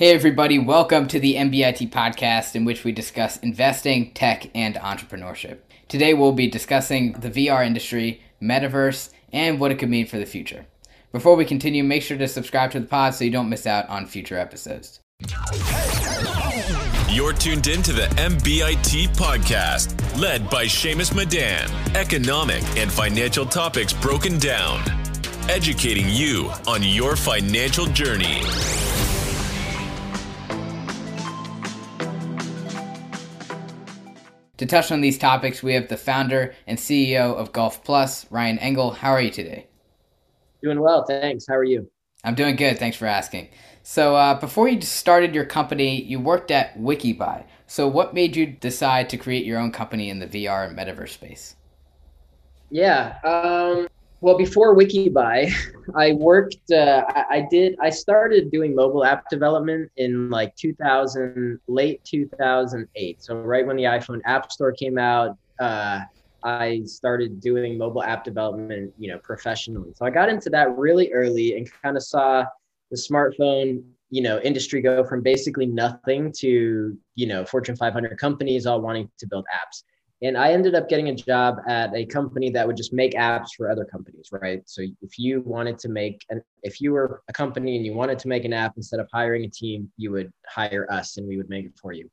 Hey, everybody, welcome to the MBIT podcast, in which we discuss investing, tech, and entrepreneurship. Today, we'll be discussing the VR industry, metaverse, and what it could mean for the future. Before we continue, make sure to subscribe to the pod so you don't miss out on future episodes. You're tuned in to the MBIT podcast, led by Shamus Madan. Economic and financial topics broken down, educating you on your financial journey. To touch on these topics, we have the founder and CEO of Golf Plus, Ryan Engle. How are you today? Doing well, thanks. How are you? I'm doing good. Thanks for asking. So, uh, before you started your company, you worked at Wikibuy. So, what made you decide to create your own company in the VR and metaverse space? Yeah. Um, well, before Wikibuy, I worked. Uh, I, did. I started doing mobile app development in like 2000, late 2008. So right when the iPhone App Store came out, uh, I started doing mobile app development, you know, professionally. So I got into that really early and kind of saw the smartphone, you know, industry go from basically nothing to, you know, Fortune 500 companies all wanting to build apps and I ended up getting a job at a company that would just make apps for other companies, right? So if you wanted to make an, if you were a company and you wanted to make an app instead of hiring a team, you would hire us and we would make it for you.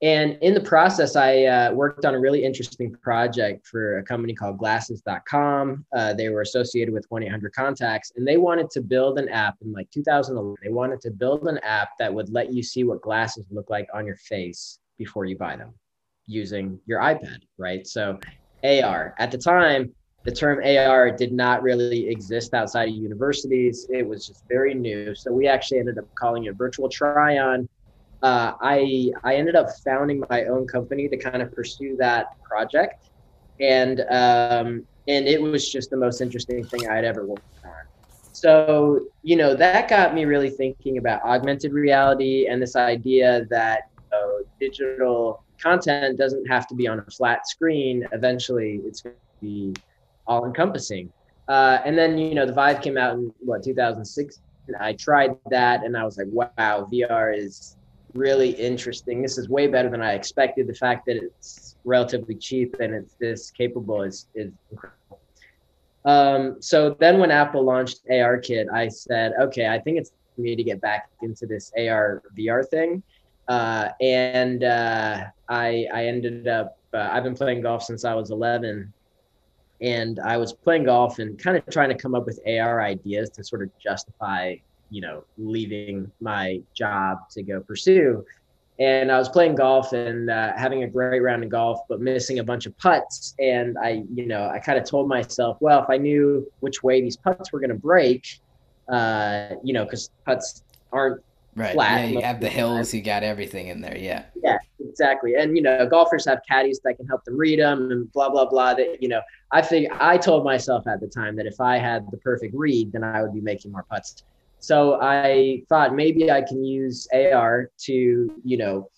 And in the process, I uh, worked on a really interesting project for a company called Glasses.com. Uh, they were associated with 1 800 Contacts, and they wanted to build an app in like 2011. They wanted to build an app that would let you see what glasses look like on your face before you buy them using your iPad, right? So AR at the time, the term AR did not really exist outside of universities. It was just very new. So we actually ended up calling it virtual try on. Uh, I I ended up founding my own company to kind of pursue that project, and um, and it was just the most interesting thing I'd ever worked on. So you know that got me really thinking about augmented reality and this idea that you know, digital content doesn't have to be on a flat screen. Eventually, it's going to be all encompassing. Uh, and then, you know, the Vive came out in what 2006. I tried that and I was like, wow, VR is really interesting. This is way better than I expected. The fact that it's relatively cheap and it's this capable is, is incredible. Um, so then when Apple launched ARKit, I said, okay, I think it's me to get back into this AR VR thing. Uh, and uh, I I ended up uh, I've been playing golf since I was 11, and I was playing golf and kind of trying to come up with AR ideas to sort of justify you know leaving my job to go pursue. And I was playing golf and uh, having a great round of golf, but missing a bunch of putts. And I, you know, I kind of told myself, well, if I knew which way these putts were going to break, uh, you know, because putts aren't Right. Flat. Yeah, you have the hills, you got everything in there. Yeah. Yeah, exactly. And you know, golfers have caddies that can help them read them and blah blah blah. That you know, I think I told myself at the time that if I had the perfect read, then I would be making more putts. So I thought maybe I can use AR to, you know,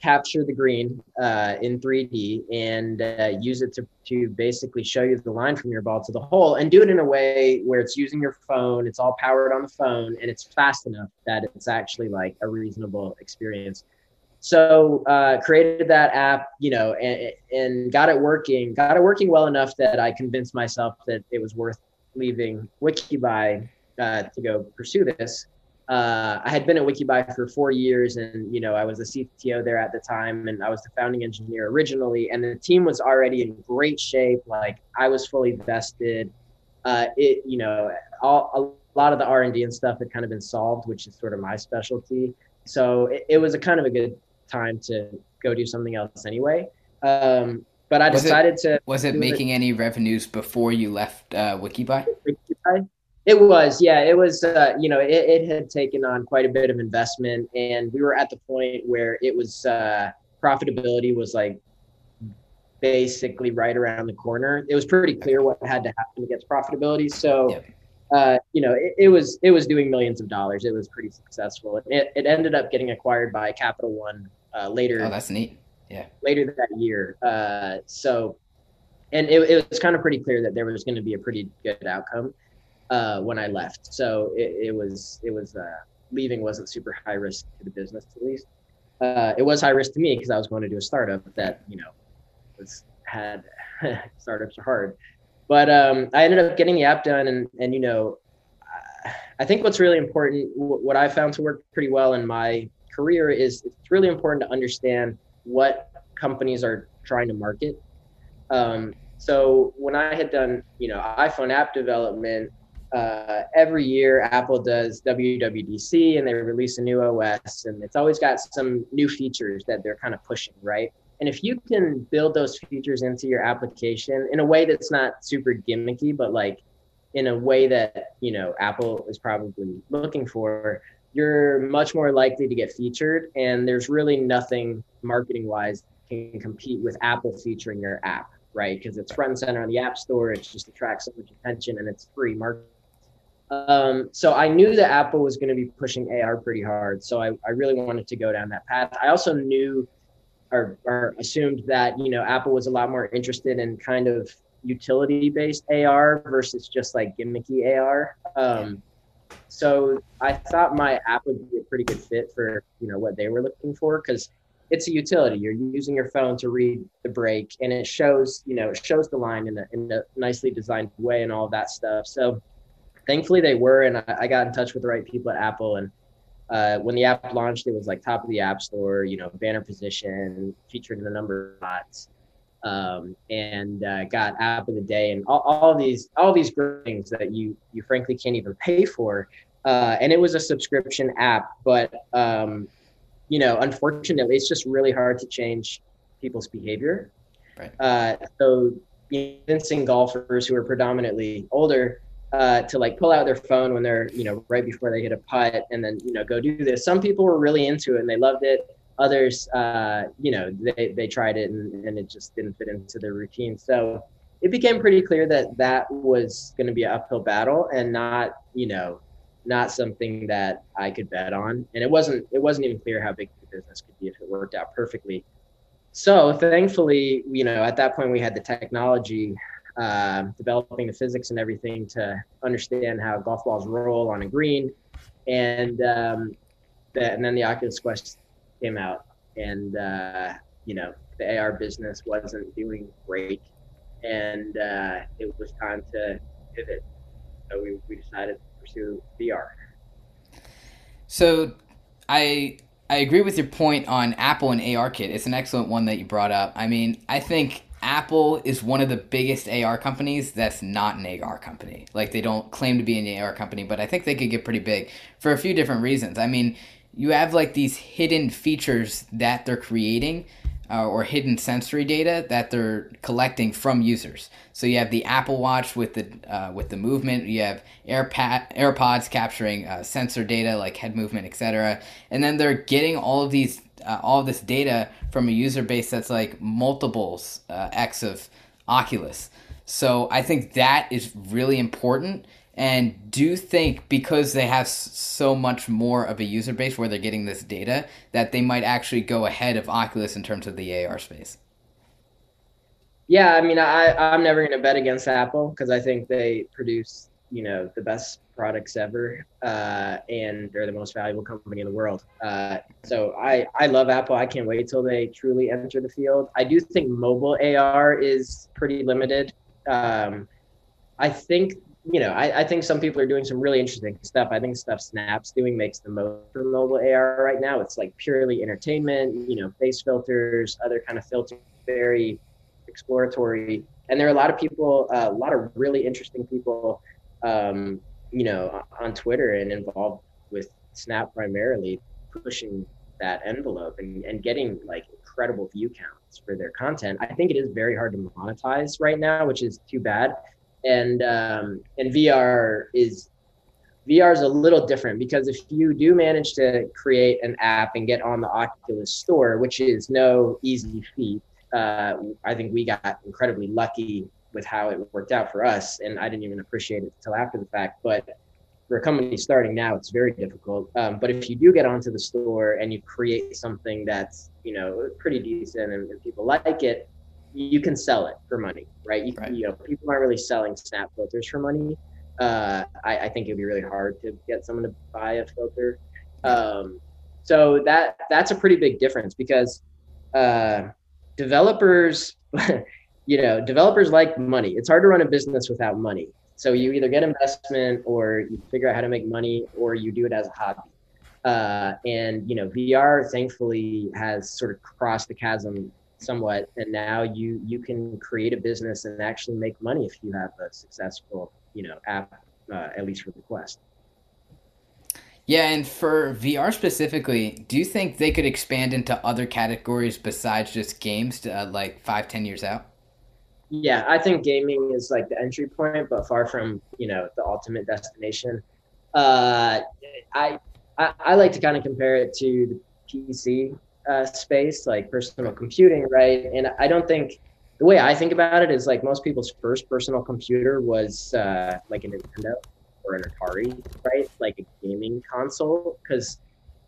capture the green uh, in 3D and uh, use it to, to basically show you the line from your ball to the hole and do it in a way where it's using your phone, it's all powered on the phone, and it's fast enough that it's actually like a reasonable experience. So uh, created that app, you know, and, and got it working, got it working well enough that I convinced myself that it was worth leaving Wikibuy uh, to go pursue this uh, I had been at Wikibuy for four years, and you know I was the CTO there at the time, and I was the founding engineer originally. And the team was already in great shape. Like I was fully vested. Uh, it you know all, a lot of the R and D and stuff had kind of been solved, which is sort of my specialty. So it, it was a kind of a good time to go do something else anyway. Um, but I decided it, to. Was it making it. any revenues before you left uh, Wikibuy? Wikibuy? It was, yeah, it was. Uh, you know, it, it, had taken on quite a bit of investment, and we were at the point where it was uh, profitability was like basically right around the corner. It was pretty clear what had to happen to get to profitability. So, yep. uh, you know, it, it, was it was doing millions of dollars. It was pretty successful. It, it ended up getting acquired by Capital One uh, later. Oh, that's neat. Yeah. Later that year. Uh, so, and it, it was kind of pretty clear that there was going to be a pretty good outcome uh, when I left. So it, it was it was uh, leaving wasn't super high risk to the business at least. Uh, it was high risk to me because I was going to do a startup that you know was had startups are hard. But um, I ended up getting the app done, and and you know, I think what's really important, what I found to work pretty well in my career is it's really important to understand what companies are trying to market. Um, so when I had done, you know, iPhone app development, uh, every year Apple does WWDC and they release a new OS, and it's always got some new features that they're kind of pushing, right? And if you can build those features into your application in a way that's not super gimmicky, but like in a way that you know Apple is probably looking for, you're much more likely to get featured. And there's really nothing marketing wise can compete with Apple featuring your app, right? Because it's front and center on the App Store. It just attracts so much attention and it's free marketing. Um, so I knew that Apple was going to be pushing AR pretty hard. So I, I really wanted to go down that path. I also knew or, or assumed that, you know, Apple was a lot more interested in kind of utility based AR versus just like gimmicky AR. Um, so I thought my app would be a pretty good fit for, you know, what they were looking for because it's a utility. You're using your phone to read the break and it shows, you know, it shows the line in a, in a nicely designed way and all that stuff. So thankfully they were, and I, I got in touch with the right people at Apple. And uh, when the app launched, it was like top of the app store, you know, banner position, featured in a number of spots, um, and uh, got app of the day, and all, all these all these great things that you you frankly can't even pay for. Uh, and it was a subscription app, but um, you know, unfortunately, it's just really hard to change people's behavior. Right. Uh, so, convincing golfers who are predominantly older uh, to like pull out their phone when they're you know right before they hit a putt and then you know go do this. Some people were really into it and they loved it. Others, uh, you know, they they tried it and, and it just didn't fit into their routine. So it became pretty clear that that was going to be an uphill battle and not you know not something that I could bet on. And it wasn't it wasn't even clear how big the business could be if it worked out perfectly. So thankfully, you know, at that point we had the technology uh, developing the physics and everything to understand how golf balls roll on a green, and um, and then the Oculus Quest came out, and uh, you know the AR business wasn't doing great, and uh, it was time to pivot. So we, we decided to pursue VR. So, I I agree with your point on Apple and ARKit. It's an excellent one that you brought up. I mean, I think Apple is one of the biggest AR companies that's not an AR company. Like they don't claim to be an AR company, but I think they could get pretty big for a few different reasons. I mean, you have like these hidden features that they're creating uh, or hidden sensory data that they're collecting from users. So you have the Apple Watch with the uh, with the movement. You have AirPod, AirPods capturing uh, sensor data like head movement, etc. And then they're getting all of these uh, all of this data from a user base that's like multiples uh, x of Oculus. So I think that is really important. And do think because they have so much more of a user base where they're getting this data that they might actually go ahead of Oculus in terms of the AR space. Yeah, I mean, I I'm never going to bet against Apple because I think they produce you know the best products ever uh, and they're the most valuable company in the world. Uh, so I, I love apple. I can't wait till they truly enter the field. I do think mobile ar is pretty limited. Um, i think you know I, I think some people are doing some really interesting stuff i think stuff snap's doing makes the most for mobile ar right now it's like purely entertainment you know face filters other kind of filters very exploratory and there are a lot of people uh, a lot of really interesting people um, you know, on Twitter and involved with Snap primarily, pushing that envelope and, and getting like incredible view counts for their content. I think it is very hard to monetize right now, which is too bad. And um, and VR is VR is a little different because if you do manage to create an app and get on the Oculus Store, which is no easy feat, uh, I think we got incredibly lucky with how it worked out for us. And I didn't even appreciate it until after the fact. But for a company starting now, it's very difficult. Um, but if you do get onto the store and you create something that's you know pretty decent and, and people like it, you can sell it for money, right? You, right. you know, people aren't really selling snap filters for money. Uh, I, I, think it'd be really hard to get someone to buy a filter. Um, so that that's a pretty big difference because uh, developers, you know, developers like money. It's hard to run a business without money. So you either get investment or you figure out how to make money or you do it as a hobby. Uh, and you know, VR thankfully has sort of crossed the chasm somewhat, and now you you can create a business and actually make money if you have a successful you know app, uh, at least for the Quest. Yeah, and for VR specifically, do you think they could expand into other categories besides just games, to, uh, like five, ten years out? Yeah, I think gaming is like the entry point, but far from you know the ultimate destination. Uh, I, I, I like to kind of compare it to the PC uh, space, like personal computing, right? And I don't think the way I think about it is like most people's first personal computer was uh, like a Nintendo or an Atari, right? Like a gaming console, because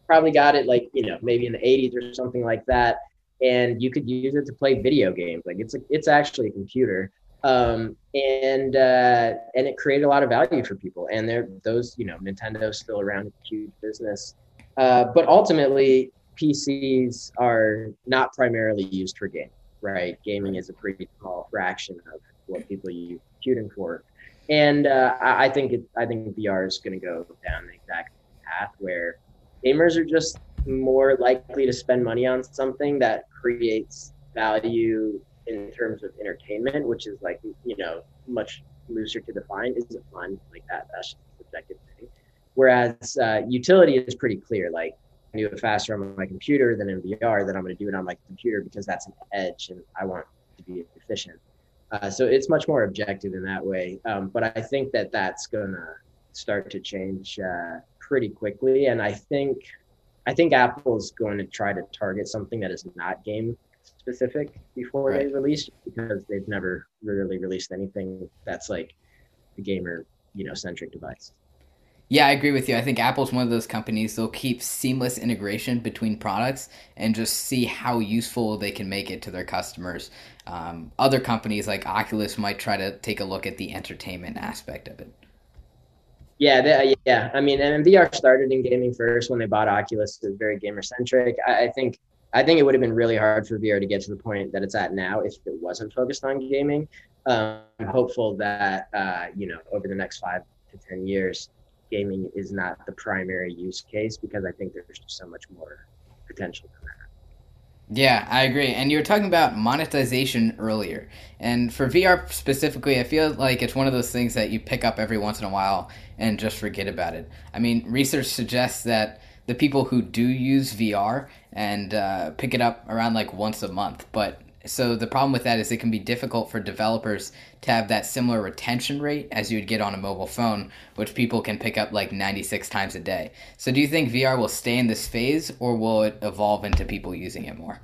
probably got it like you know maybe in the 80s or something like that, and you could use it to play video games. Like it's a, it's actually a computer, um, and uh, and it created a lot of value for people. And there those you know Nintendo's still around, a huge business, uh, but ultimately PCs are not primarily used for gaming, right? Gaming is a pretty small fraction of what people use computing for and uh, I, I, think it, I think VR is going to go down the exact path where gamers are just more likely to spend money on something that creates value in terms of entertainment, which is like you know much looser to define. Is it fun like that? That's just a subjective thing. Whereas uh, utility is pretty clear. Like do it faster on my computer than in VR, then I'm going to do it on my computer because that's an edge, and I want to be efficient. Uh, so it's much more objective in that way. Um, but I think that that's going to start to change uh, pretty quickly. And I think I think Apple is going to try to target something that is not game specific before right. they release because they've never really released anything that's like a gamer you know centric device. Yeah, I agree with you. I think Apple's one of those companies they'll keep seamless integration between products and just see how useful they can make it to their customers. Um, other companies like Oculus might try to take a look at the entertainment aspect of it. Yeah, they, yeah. I mean, and VR started in gaming first when they bought Oculus. It was very gamer centric. I, I think I think it would have been really hard for VR to get to the point that it's at now if it wasn't focused on gaming. Um, I'm hopeful that uh, you know over the next five to ten years gaming is not the primary use case because I think there's just so much more potential than that. Yeah, I agree. And you were talking about monetization earlier. And for VR specifically, I feel like it's one of those things that you pick up every once in a while and just forget about it. I mean, research suggests that the people who do use VR and uh, pick it up around like once a month, but so the problem with that is it can be difficult for developers to have that similar retention rate as you would get on a mobile phone, which people can pick up like 96 times a day. So do you think VR will stay in this phase or will it evolve into people using it more?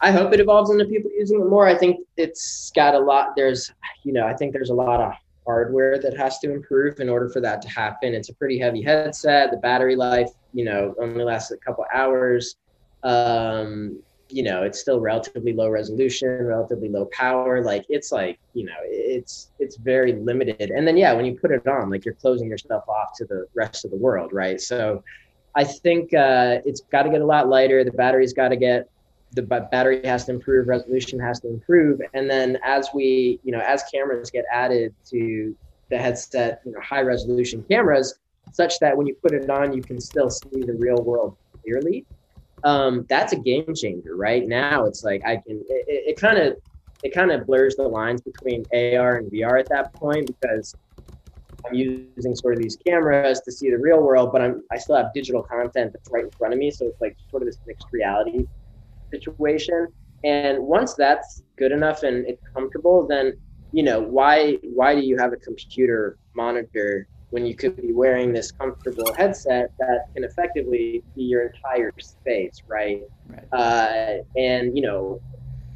I hope it evolves into people using it more. I think it's got a lot there's you know, I think there's a lot of hardware that has to improve in order for that to happen. It's a pretty heavy headset. The battery life, you know, only lasts a couple hours. Um, you know it's still relatively low resolution relatively low power like it's like you know it's it's very limited. And then yeah when you put it on like you're closing yourself off to the rest of the world right? So i think uh, it's got to get a lot lighter the battery's got to get the battery has to improve resolution has to improve. And then as we you know as cameras get added to the headset you know high resolution cameras such that when you put it on you can still see the real world clearly um, that's a game changer. Right now, it's like I can. It kind of it kind of blurs the lines between AR and VR at that point because I'm using sort of these cameras to see the real world, but I'm I still have digital content that's right in front of me. So it's like sort of this mixed reality situation. And once that's good enough and it's comfortable, then you know why why do you have a computer monitor when you could be wearing this comfortable headset that can effectively be your entire space, right? right. Uh, and you know,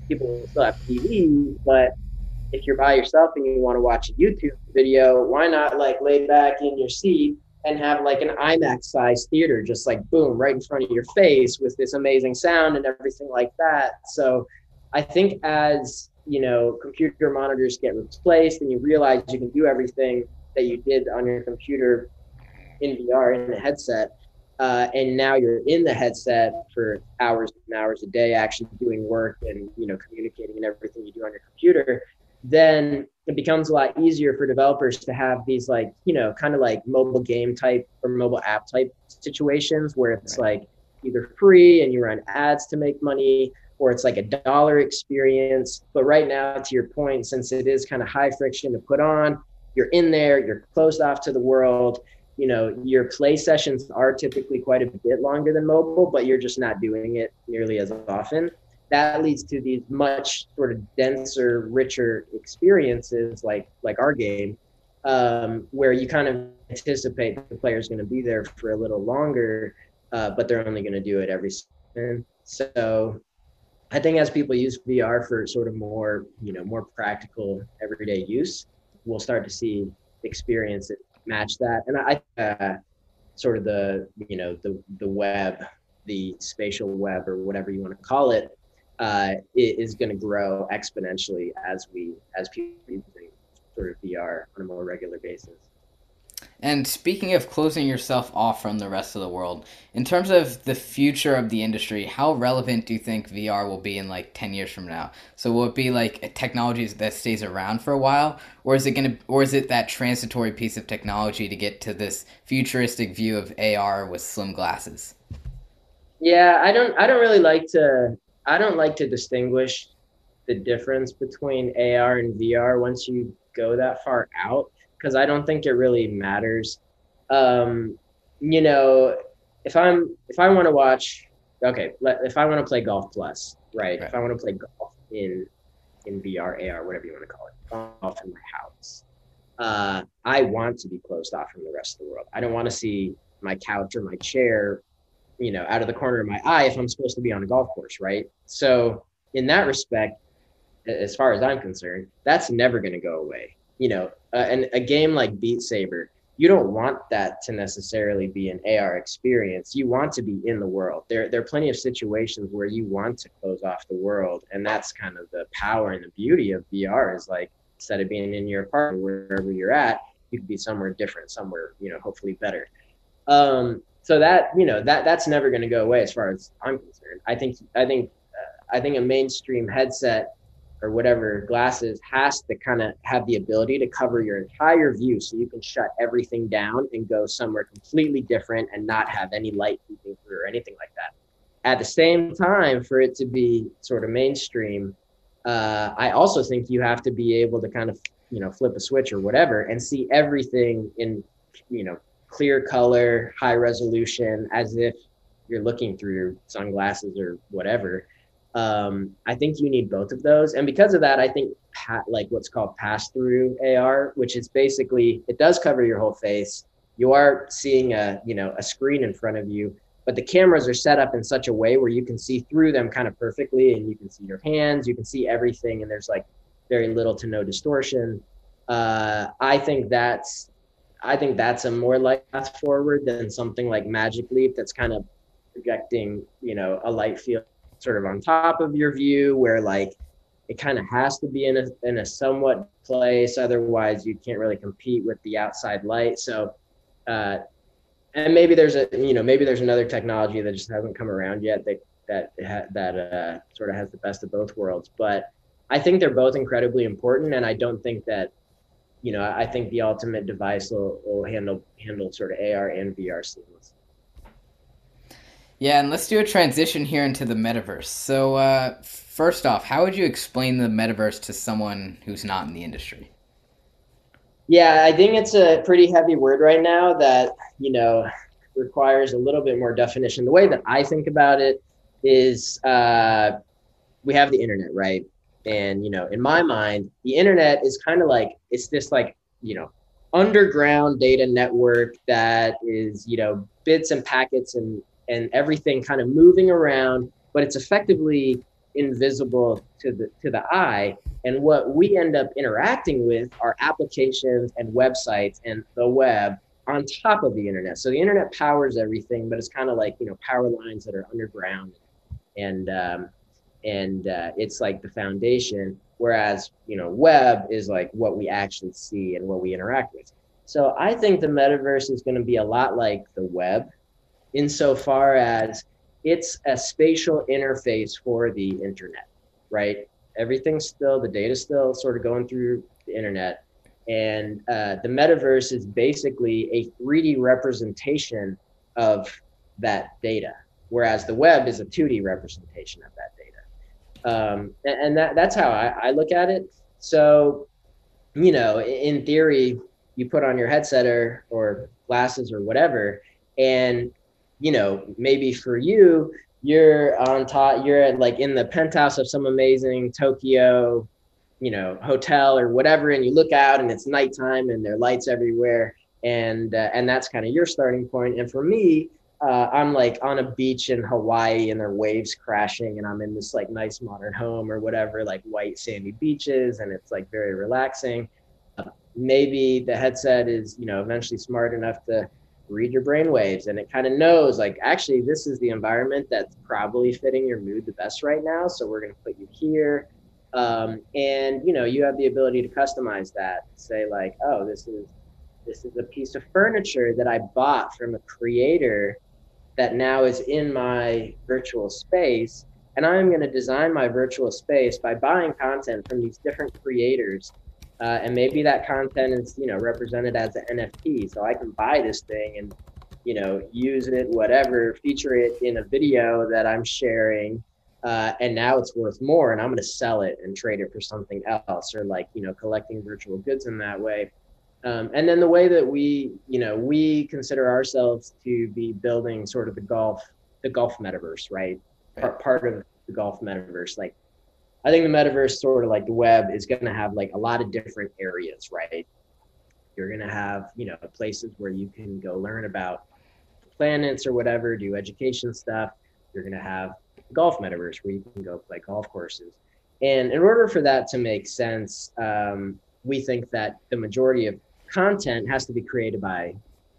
people still have TV, but if you're by yourself and you want to watch a YouTube video, why not like lay back in your seat and have like an IMAX size theater, just like boom, right in front of your face with this amazing sound and everything like that. So I think as you know, computer monitors get replaced and you realize you can do everything that you did on your computer in VR in a headset, uh, and now you're in the headset for hours and hours a day, actually doing work and you know communicating and everything you do on your computer. Then it becomes a lot easier for developers to have these like you know kind of like mobile game type or mobile app type situations where it's right. like either free and you run ads to make money or it's like a dollar experience but right now to your point since it is kind of high friction to put on you're in there you're closed off to the world you know your play sessions are typically quite a bit longer than mobile but you're just not doing it nearly as often that leads to these much sort of denser, richer experiences like like our game, um, where you kind of anticipate the player is going to be there for a little longer, uh, but they're only going to do it every second. So I think as people use VR for sort of more, you know, more practical everyday use, we'll start to see experiences match that. And I, uh, sort of the, you know, the the web, the spatial web, or whatever you want to call it, uh, is going to grow exponentially as we as people using sort of VR on a more regular basis. And speaking of closing yourself off from the rest of the world, in terms of the future of the industry, how relevant do you think VR will be in like 10 years from now? So will it be like a technology that stays around for a while or is it going to or is it that transitory piece of technology to get to this futuristic view of AR with slim glasses? Yeah, I don't I don't really like to I don't like to distinguish the difference between AR and VR once you go that far out because I don't think it really matters. Um, you know, if I'm if I want to watch, okay, if I want to play Golf Plus, right? right? If I want to play golf in in VR, AR, whatever you want to call it, golf in my house, uh, I want to be closed off from the rest of the world. I don't want to see my couch or my chair you know, out of the corner of my eye if I'm supposed to be on a golf course, right? So in that respect, as far as I'm concerned, that's never going to go away. You know, uh, and a game like Beat Saber, you don't want that to necessarily be an AR experience. You want to be in the world. There, there are plenty of situations where you want to close off the world, and that's kind of the power and the beauty of VR. Is like instead of being in your apartment, wherever you're at, you could be somewhere different, somewhere you know, hopefully better. Um, so that you know that that's never going to go away as far as I'm concerned. I think I think uh, I think a mainstream headset or whatever glasses has to kind of have the ability to cover your entire view so you can shut everything down and go somewhere completely different and not have any light peeking through or anything like that. At the same time, for it to be sort of mainstream, uh, I also think you have to be able to kind of you know flip a switch or whatever and see everything in you know clear color, high resolution, as if you're looking through your sunglasses or whatever. Um, I think you need both of those, and because of that, I think like what's called pass-through AR, which is basically it does cover your whole face. You are seeing a you know a screen in front of you, but the cameras are set up in such a way where you can see through them kind of perfectly, and you can see your hands, you can see everything, and there's like very little to no distortion. Uh, I think that's I think that's a more like path forward than something like Magic Leap that's kind of projecting, you know, a light field sort of on top of your view where like it kind of has to be in a in a somewhat place otherwise you can't really compete with the outside light so uh, and maybe there's a you know maybe there's another technology that just hasn't come around yet that that that uh, sort of has the best of both worlds but i think they're both incredibly important and i don't think that you know, I think the ultimate device will, will handle handle sort of AR and VR seamless. Yeah, and let's do a transition here into the metaverse. So, uh, first off, how would you explain the metaverse to someone who's not in the industry? Yeah, I think it's a pretty heavy word right now that you know requires a little bit more definition. The way that I think about it is, uh, we have the internet, right? And, you know, in my mind, the internet is kind of like, it's this like, you know, underground data network that is, you know, bits and packets and, and everything kind of moving around, but it's effectively invisible to the to the eye. And what we end up interacting with are applications and websites and the web on top of the internet. So the internet powers everything but it's kind of like you know power lines that are underground. And um, and uh, it's like the foundation whereas you know web is like what we actually see and what we interact with. So i think the metaverse is going to be a lot like the web insofar as it's a spatial interface for the internet, right? Everything's still, the data's still sort of going through the internet. And uh, the metaverse is basically a 3D representation of that data, whereas the web is a 2D representation of that data. Um, and, and that, that's how I, I look at it. So, you know, in theory, you put on your headset or, or glasses or whatever, and you know, maybe for you, you're on top, you're at like in the penthouse of some amazing Tokyo, you know, hotel or whatever, and you look out and it's nighttime and there are lights everywhere, and uh, and that's kind of your starting point. And for me, uh, I'm like on a beach in Hawaii and there are waves crashing, and I'm in this like nice modern home or whatever, like white sandy beaches, and it's like very relaxing. Uh, maybe the headset is, you know, eventually smart enough to read your brain waves and it kind of knows like actually this is the environment that's probably fitting your mood the best right now so we're going to put you here. Um, and you know you have the ability to customize that say like oh this is this is a piece of furniture that i bought from a creator that now is in my virtual space and i'm going to design my virtual space by buying content from these different creators uh, and maybe that content is you know represented as an NFT. So I can buy this thing and you know use it, whatever, feature it in a video that I'm sharing, uh, and now it's worth more, and I'm going to sell it and trade it for something else, or like you know collecting virtual goods in that way. Um, and then the way that we you know we consider ourselves to be building sort of the golf the golf metaverse, right? Part, part of the golf metaverse, like I think the metaverse, sort of like the web, is going to have like a lot of different areas, right? You're going to have, you know, places where you can go learn about planets or whatever, do education stuff. You're going to have golf metaverse where you can go play golf courses. And in order for that to make sense, um, we think that the majority of content has to be created by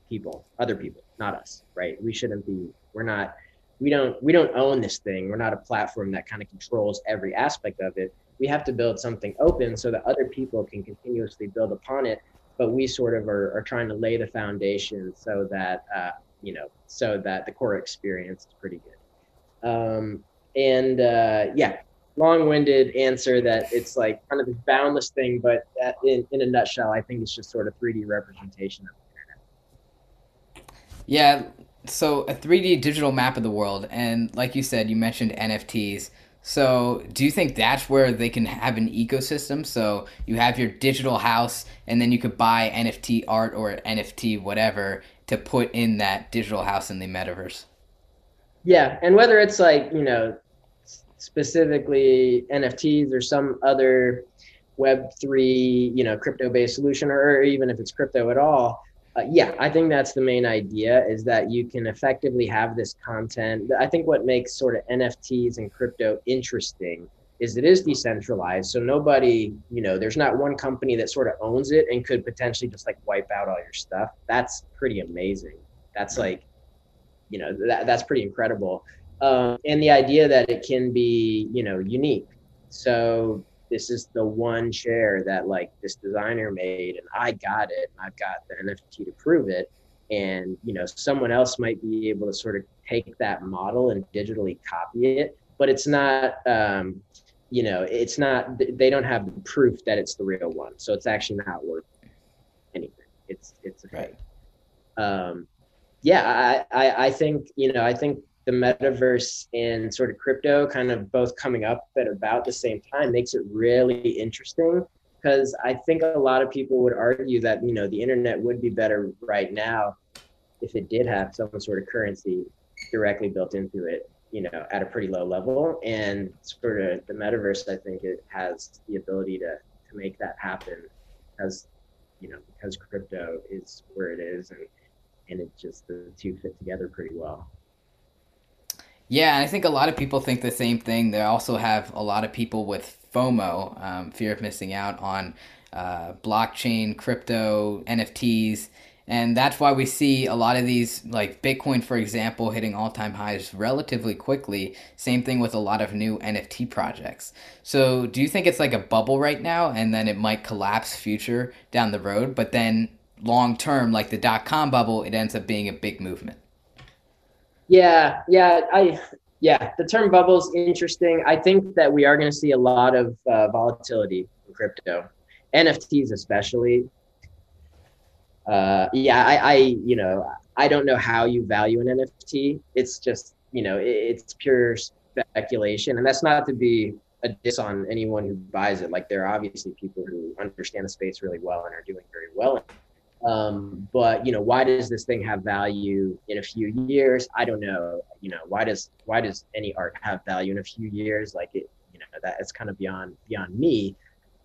people, other people, not us, right? We shouldn't be, we're not we don't we don't own this thing. We're not a platform that kind of controls every aspect of it. We have to build something open so that other people can continuously build upon it but we sort of are, are trying to lay the foundation so that uh, you know so that the core experience is pretty good. Um, and uh, yeah long-winded answer that it's like kind of this boundless thing but in, in a nutshell i think it's just sort of 3d representation of the internet. Yeah so a 3D digital map of the world, and like you said, you mentioned NFTs. So, do you think that's where they can have an ecosystem? So, you have your digital house, and then you could buy NFT art or NFT whatever to put in that digital house in the metaverse. Yeah, and whether it's like you know specifically NFTs or some other Web three, you know, crypto based solution, or even if it's crypto at all, uh, yeah, I think that's the main idea is that you can effectively have this content. I think what makes sort of NFTs and crypto interesting is it is decentralized. So nobody, you know, there's not one company that sort of owns it and could potentially just like wipe out all your stuff. That's pretty amazing. That's like, you know, that, that's pretty incredible. Um, and the idea that it can be, you know, unique. So this is the one chair that like this designer made and I got it and I've got the NFT to prove it. And you know, someone else might be able to sort of take that model and digitally copy it, but it's not um, you know, it's not they don't have the proof that it's the real one. So it's actually not worth anything. It's it's a fake. Right. Um yeah, I, I I think, you know, I think the metaverse and sort of crypto kind of both coming up at about the same time makes it really interesting because I think a lot of people would argue that you know the internet would be better right now if it did have some sort of currency directly built into it, you know, at a pretty low level. And sort of the metaverse, I think it has the ability to to make that happen because you know because crypto is where it is and and it just the two fit together pretty well. Yeah, I think a lot of people think the same thing. They also have a lot of people with FOMO, um, fear of missing out on uh, blockchain, crypto, NFTs. And that's why we see a lot of these, like Bitcoin, for example, hitting all time highs relatively quickly. Same thing with a lot of new NFT projects. So, do you think it's like a bubble right now and then it might collapse future down the road? But then long term, like the dot com bubble, it ends up being a big movement? Yeah, yeah, I yeah, the term bubble is interesting. I think that we are going to see a lot of uh, volatility in crypto, NFTs especially. Uh, yeah, I, I, you know, I don't know how you value an NFT. It's just, you know, it, it's pure speculation, and that's not to be a diss on anyone who buys it. Like there are obviously people who understand the space really well and are doing very well. Um, but you know, why does this thing have value in a few years? I don't know. You know, why does why does any art have value in a few years? Like it, you know, that it's kind of beyond beyond me.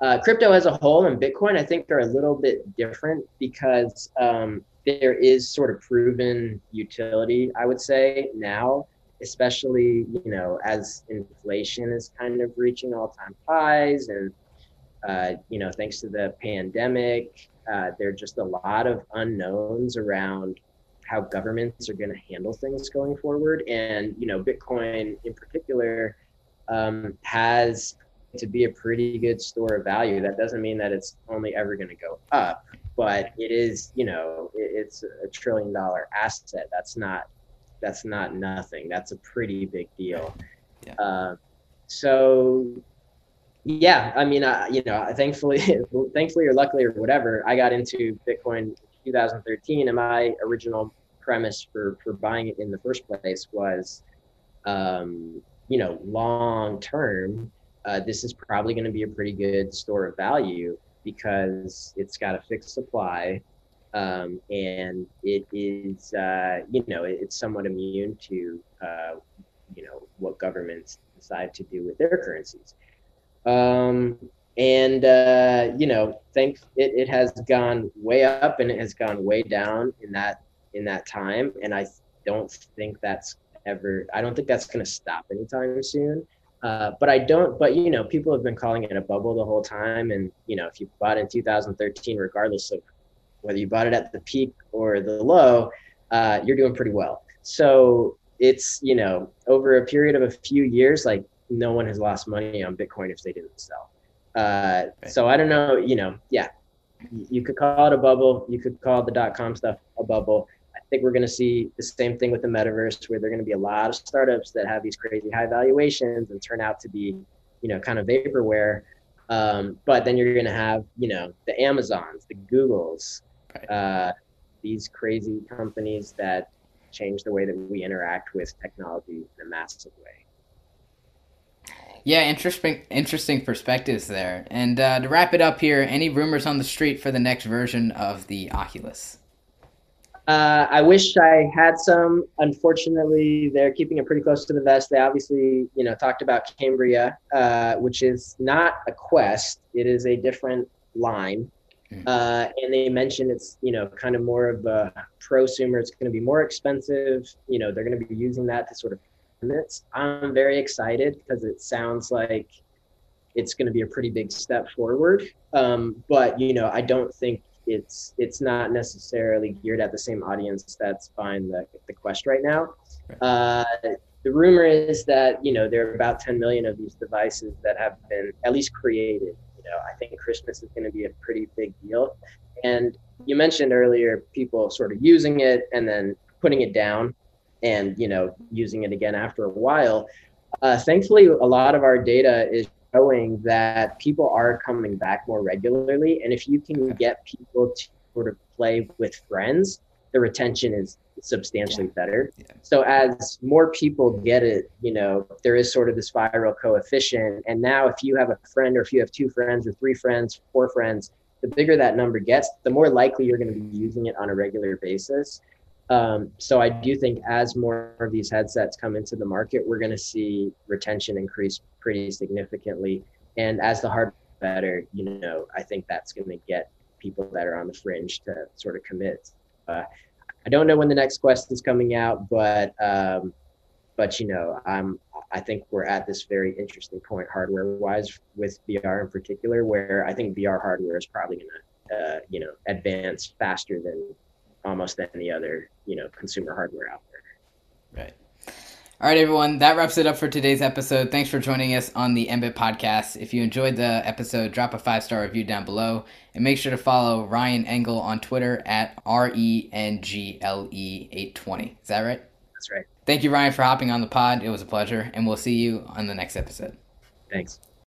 Uh, crypto as a whole and Bitcoin, I think, are a little bit different because um, there is sort of proven utility. I would say now especially you know as inflation is kind of reaching all-time highs and uh, you know thanks to the pandemic uh, there are just a lot of unknowns around how governments are going to handle things going forward and you know bitcoin in particular um, has to be a pretty good store of value that doesn't mean that it's only ever going to go up but it is you know it's a trillion dollar asset that's not that's not nothing. That's a pretty big deal. Yeah. Uh, so yeah, I mean, uh, you know, thankfully, thankfully or luckily or whatever, I got into Bitcoin 2013, and my original premise for for buying it in the first place was, um, you know, long term, uh, this is probably going to be a pretty good store of value because it's got a fixed supply um, and it is uh, you know it's somewhat immune to uh, you know what governments decide to do with their currencies um, and uh, you know thank it, it has gone way up and it has gone way down in that in that time and i don't think that's ever i don't think that's going to stop anytime soon uh, but I don't. But you know, people have been calling it a bubble the whole time, and you know, if you bought in 2013, regardless of whether you bought it at the peak or the low, uh, you're doing pretty well. So it's you know over a period of a few years, like no one has lost money on Bitcoin if they didn't sell. Uh, so I don't know, you know, yeah, you could call it a bubble. You could call the dot com stuff a bubble. I think we're going to see the same thing with the metaverse, where there are going to be a lot of startups that have these crazy high valuations and turn out to be, you know, kind of vaporware. Um, but then you're going to have, you know, the Amazons, the Googles, right. uh, these crazy companies that change the way that we interact with technology in a massive way. Yeah, interesting, interesting perspectives there. And uh, to wrap it up here, any rumors on the street for the next version of the Oculus? Uh, I wish I had some. Unfortunately, they're keeping it pretty close to the vest. They obviously, you know, talked about Cambria, uh, which is not a Quest. It is a different line. Mm. Uh, and they mentioned it's you know kind of more of a prosumer. It's going to be more expensive. You know they're going to be using that to sort of limits. I'm very excited because it sounds like it's going to be a pretty big step forward. Um, but you know I don't think it's it's not necessarily geared at the same audience that's buying the the Quest right now. Uh, the rumor is that you know there are about 10 million of these devices that have been at least created You know, I think Christmas is going to be a pretty big deal. And you mentioned earlier people sort of using it and then putting it down and, you know, using it again after a while. Uh, thankfully, a lot of our data is showing that people are coming back more regularly. And if you can get people to sort of play with friends, the retention is substantially yeah. better. Yeah. So as more people get it, you know, there is sort of this viral coefficient. And now if you have a friend or if you have two friends or three friends, four friends, the bigger that number gets, the more likely you're going to be using it on a regular basis. Um, so I do think as more of these headsets come into the market, we're going to see retention increase pretty significantly. And as the hardware better, you know, I think that's going to get people that are on the fringe to sort of commit. Uh, I don't know when the next quest is coming out, but um, but you know, I'm I think we're at this very interesting point hardware wise with VR in particular, where I think VR hardware is probably going to uh, you know advance faster than almost any other you know consumer hardware out there. Right. All right, everyone. That wraps it up for today's episode. Thanks for joining us on the MBIT podcast. If you enjoyed the episode, drop a five star review down below and make sure to follow Ryan Engle on Twitter at R E N G L E 820. Is that right? That's right. Thank you, Ryan, for hopping on the pod. It was a pleasure, and we'll see you on the next episode. Thanks.